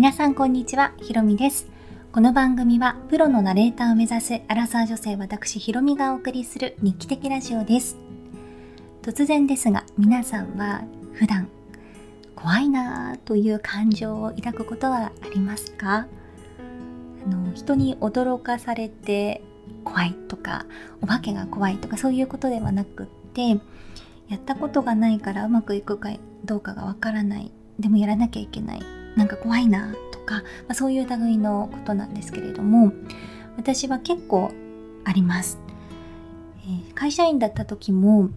皆さんこんにちは、ひろみです。この番組はプロのナレーターを目指すアラサー女性私ひろみがお送りする日記的ラジオです。突然ですが、皆さんは普段怖いなぁという感情を抱くことはありますか？あの人に驚かされて怖いとかお化けが怖いとかそういうことではなくってやったことがないからうまくいくかどうかがわからないでもやらなきゃいけないなんか怖いなとか、まあ、そういう類のことなんですけれども私は結構あります、えー会社員だった時も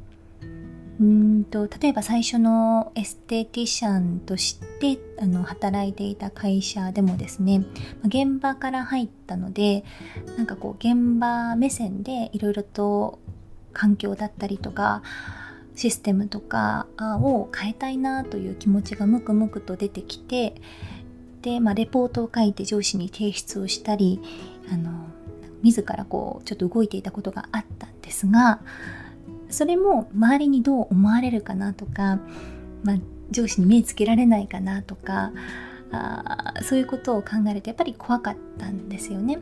うんと例えば最初のエステティシャンとしてあの働いていた会社でもですね現場から入ったのでなんかこう現場目線でいろいろと環境だったりとかシステムとかあを変えたいなという気持ちがムクムクと出てきてで、まあ、レポートを書いて上司に提出をしたりあの自らこうちょっと動いていたことがあったんですがそれも周りにどう思われるかなとか、まあ、上司に目つけられないかなとかあーそういうことを考えるとやっぱり怖かったんですよね。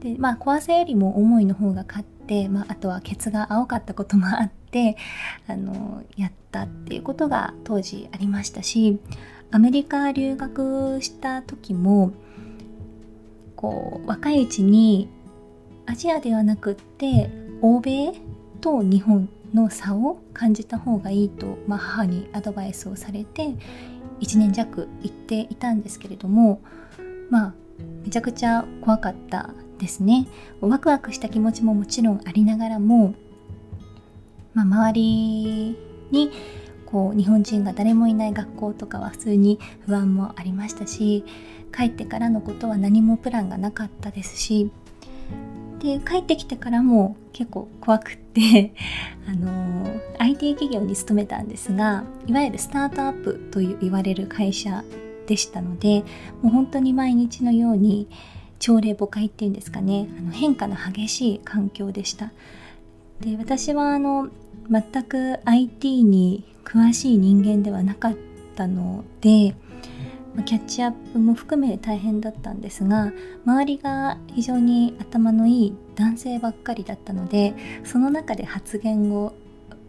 でまあ怖さよりも思いの方が勝って、まあ、あとはケツが青かったこともあってあのやったっていうことが当時ありましたしアメリカ留学した時もこう若いうちにアジアではなくって欧米と日本の差を感じた方がいいと、まあ、母にアドバイスをされて1年弱行っていたんですけれどもまあめちゃくちゃ怖かったですね。ワクワクした気持ちももちろんありながらも、まあ、周りにこう日本人が誰もいない学校とかは普通に不安もありましたし帰ってからのことは何もプランがなかったですしで帰ってきてからも結構怖くって あの IT 企業に勤めたんですがいわゆるスタートアップという言われる会社でしたのでもう本当に毎日のように朝令暮改っていうんですかねあの変化の激しい環境でしたで私はあの全く IT に詳しい人間ではなかったのでキャッチアップも含め大変だったんですが周りが非常に頭のいい男性ばっかりだったのでその中で発言を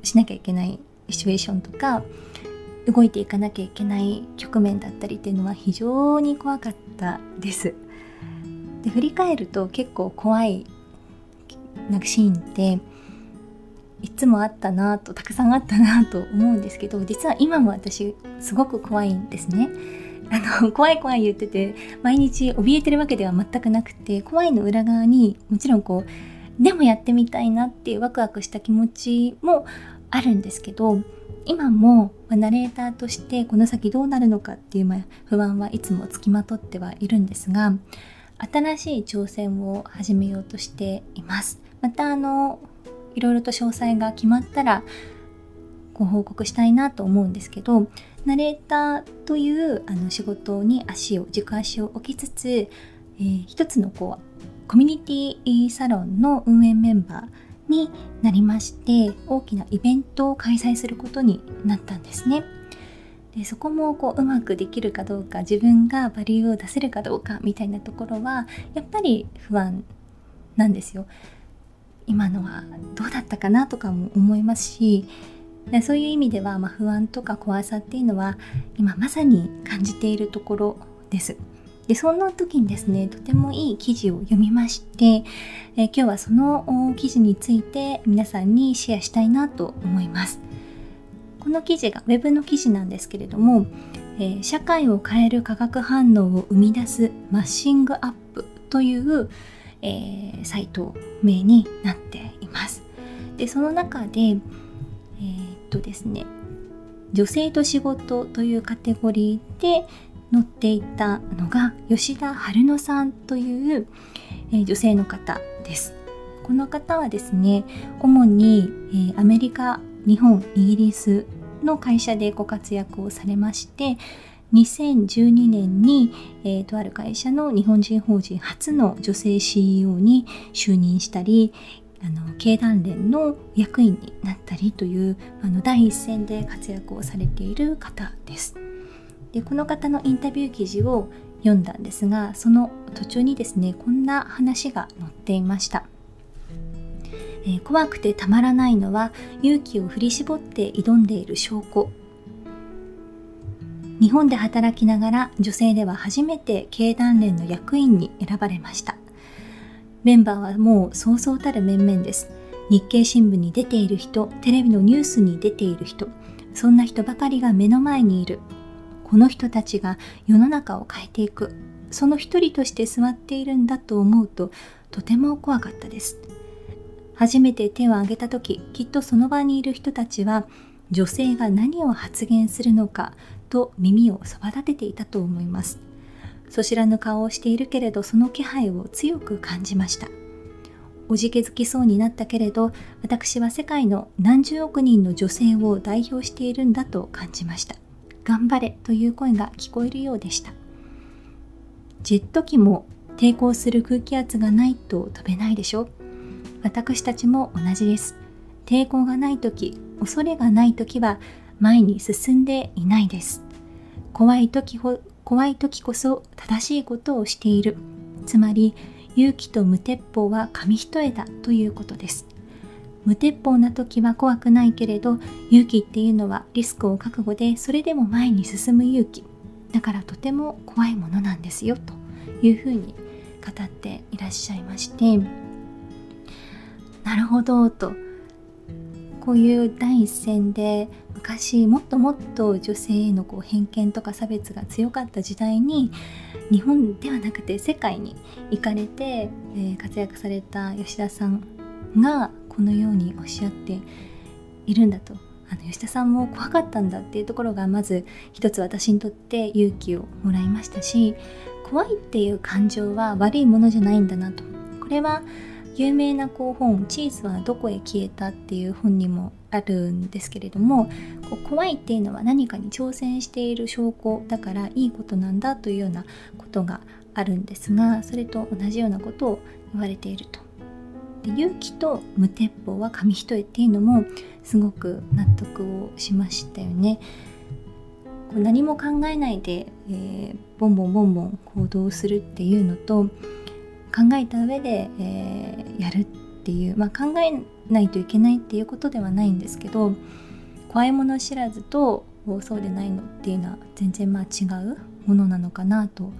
しなきゃいけないシチュエーションとか動いていかなきゃいけない局面だったりっていうのは非常に怖かったです。で振り返ると結構怖いなんかシーンっていつもあったなとたくさんあったなと思うんですけど実は今も私すごく怖いんですね。あの怖い怖い言ってて毎日怯えてるわけでは全くなくて怖いの裏側にもちろんこうでもやってみたいなっていうワクワクした気持ちもあるんですけど今も、ナレーターとしてこの先どうなるのかっていう、不安はいつもつきまとってはいるんですが新しい挑戦を始めようとしていますまたあのいろいろと詳細が決まったらご報告したいなと思うんですけどナレーターというあの仕事に足を軸足を置きつつ、えー一つのこうコミュニティサロンの運営メンバーになりまして大きなイベントを開催することになったんですね。でそこもこううまくできるかどうか自分がバリューを出せるかどうかみたいなところはやっぱり不安なんですよ。今のはどうだったかなとかも思いますしそういう意味では、まあ、不安とか怖さっていうのは今まさに感じているところです。でそんな時にですねとてもいい記事を読みまして、えー今日はその記事について皆さんにシェアしたいなと思います。この記事が Web の記事なんですけれども、えー社会を変える化学反応を生み出すマッシングアップという、えーサイト名になっています。でその中で、えーっとですね女性と仕事というカテゴリーで載っていたのが吉田春乃さんという、えー女性の方です。この方はですね主に、えーアメリカ日本イギリスの会社でご活躍をされまして2012年に、えーとある会社の日本人法人初の女性 CEO に就任したりあの経団連の役員になったりというあの第一線で活躍をされている方です。でこの方のインタビュー記事を読んだんですがその途中にですねこんな話が載っていました、えー、怖くてたまらないのは勇気を振り絞って挑んでいる証拠。日本で働きながら女性では初めて経団連の役員に選ばれました。メンバーはもうそうそうたる面々です。日経新聞に出ている人テレビのニュースに出ている人そんな人ばかりが目の前にいる。この人たちが世の中を変えていく。その一人として座っているんだと思うととても怖かったです。初めて手を挙げた時きっとその場にいる人たちは女性が何を発言するのかと耳をそば立てていたと思います。そ知らぬ顔をしているけれどその気配を強く感じました。おじけづきそうになったけれど私は世界の何十億人の女性を代表しているんだと感じました。頑張れという声が聞こえるようでした。ジェット機も抵抗する空気圧がないと飛べないでしょ私たちも同じです。抵抗がない時恐れがない時は前に進んでいないです。怖い時怖い時こそ正しいことをしている。つまり勇気と無鉄砲は紙一重だということです。無鉄砲な時は怖くないけれど勇気っていうのはリスクを覚悟でそれでも前に進む勇気。だからとても怖いものなんですよというふうに語っていらっしゃいまして。なるほどと。こういう第一線で昔もっともっと女性へのこう偏見とか差別が強かった時代に日本ではなくて世界に行かれて、えー、活躍された吉田さんがこのようにおっしゃっているんだと。あの吉田さんも怖かったんだっていうところがまず一つ私にとって勇気をもらいましたし怖いっていう感情は悪いものじゃないんだなと。これは有名なこう本「チーズはどこへ消えた」っていう本にもあるんですけれどもこう怖いっていうのは何かに挑戦している証拠だからいいことなんだというようなことがあるんですがそれと同じようなことを言われていると。で勇気と無鉄砲は紙一重っていうのもすごく納得をしましたよね。こう何も考えないで、えー、ボンボンボンボン行動するっていうのと考えた上で、え、やるっていう、まあ、考えないといけないっていうことではないんですけど怖いもの知らずとそうでないのっていうのは全然まあ違うものなのかなと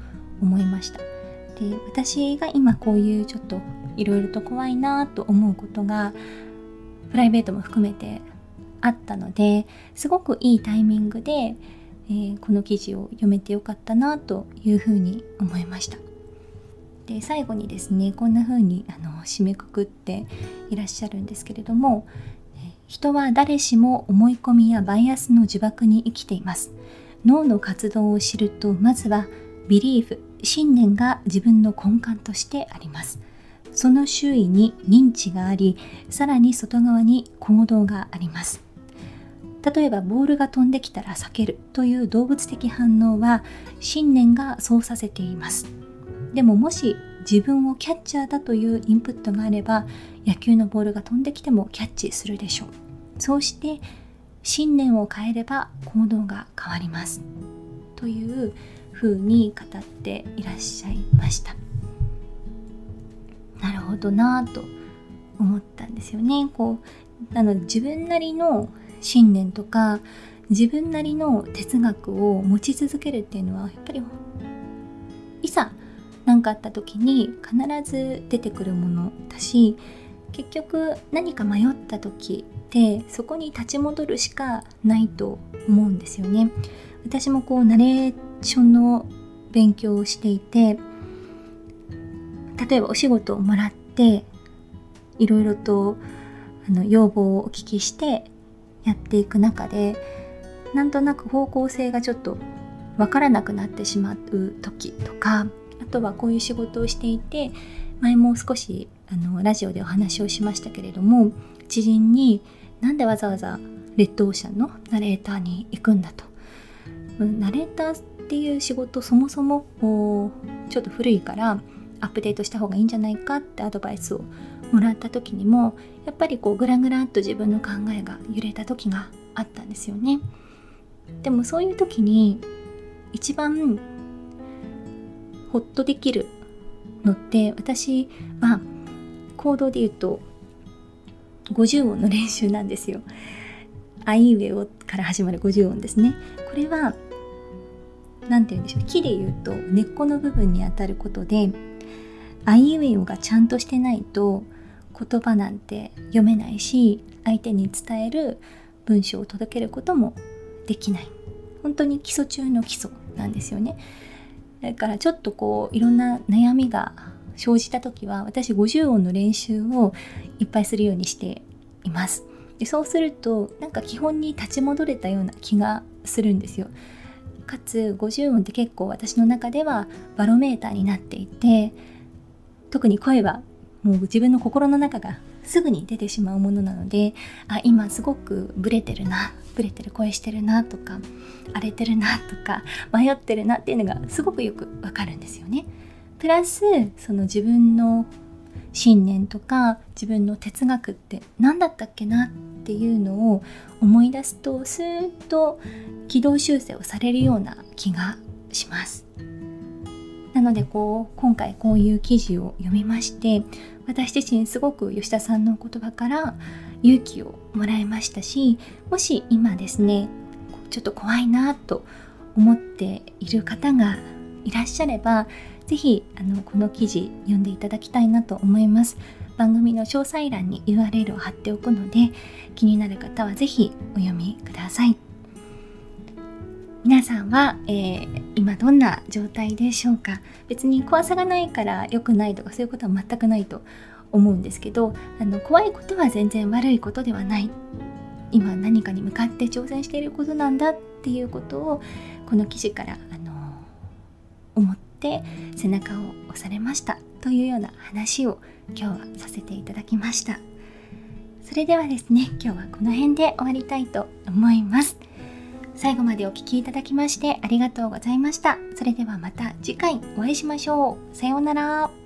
思いました。で私が今こういうちょっといろいろと怖いなと思うことがプライベートも含めてあったのですごくいいタイミングで、えー、この記事を読めてよかったなというふうに思いました。で最後にですねこんな風にあの締めくくっていらっしゃるんですけれども人は誰しも思い込みやバイアスの呪縛に生きています。脳の活動を知るとまずはビリーフ信念が自分の根幹としてあります。その周囲に認知がありさらに外側に行動があります。例えばボールが飛んできたら避けるという動物的反応は信念がそうさせています。でももし自分をキャッチャーだというインプットがあれば野球のボールが飛んできてもキャッチするでしょう。そうして信念を変えれば行動が変わります。というふうに語っていらっしゃいました。なるほどなぁと思ったんですよね。こうあの自分なりの信念とか自分なりの哲学を持ち続けるっていうのはやっぱりいざ何かあった時に必ず出てくるものだし結局何か迷った時ってそこに立ち戻るしかないと思うんですよね。私もこうナレーションの勉強をしていて例えばお仕事をもらっていろいろとあの要望をお聞きしてやっていく中でなんとなく方向性がちょっとわからなくなってしまう時とかあとはこういう仕事をしていて前も少しあのラジオでお話をしましたけれども知人になんでわざわざレッドオーシャンのナレーターに行くんだと。ナレーターっていう仕事そもそもちょっと古いからアップデートした方がいいんじゃないかってアドバイスをもらった時にもやっぱりこうグラグラっと自分の考えが揺れた時があったんですよね。でもそういう時に一番ホッとできるのって私は行動で言うと50音の練習なんですよ。あいうえおから始まる50音ですね。これは何て言うんでしょう木で言うと根っこの部分にあたることであいうえおがちゃんとしてないと言葉なんて読めないし相手に伝える文章を届けることもできない本当に基礎中の基礎なんですよねだからちょっとこういろんな悩みが生じた時は私50音の練習をいっぱいするようにしています。でそうするとなんか基本に立ち戻れたような気がするんですよ。かつ50音って結構私の中ではバロメーターになっていて特に声はもう自分の心の中がすぐに出てしまうものなのであ今すごくブレてるなブレてる声してるなとか荒れてるなとか迷ってるなっていうのがすごくよくわかるんですよね。プラスその自分の信念とか自分の哲学って何だったっけなっていうのを思い出すとスーッと軌道修正をされるような気がします。なのでこう今回こういう記事を読みまして私自身すごく吉田さんの言葉から勇気をもらいましたしもし今ですねちょっと怖いなと思っている方がいらっしゃれば是非この記事読んでいただきたいなと思います。番組の詳細欄に URL を貼っておくので気になる方は是非お読みください。皆さんは、えー、今どんな状態でしょうか？別に怖さがないから良くないとかそういうことは全くないと思うんですけどあの怖いことは全然悪いことではない。今何かに向かって挑戦していることなんだっていうことをこの記事からあの思って背中を押されました。というような話を今日はさせていただきました。それではですね今日はこの辺で終わりたいと思います。最後までお聴きいただきましてありがとうございました。それではまた次回お会いしましょう。さようなら。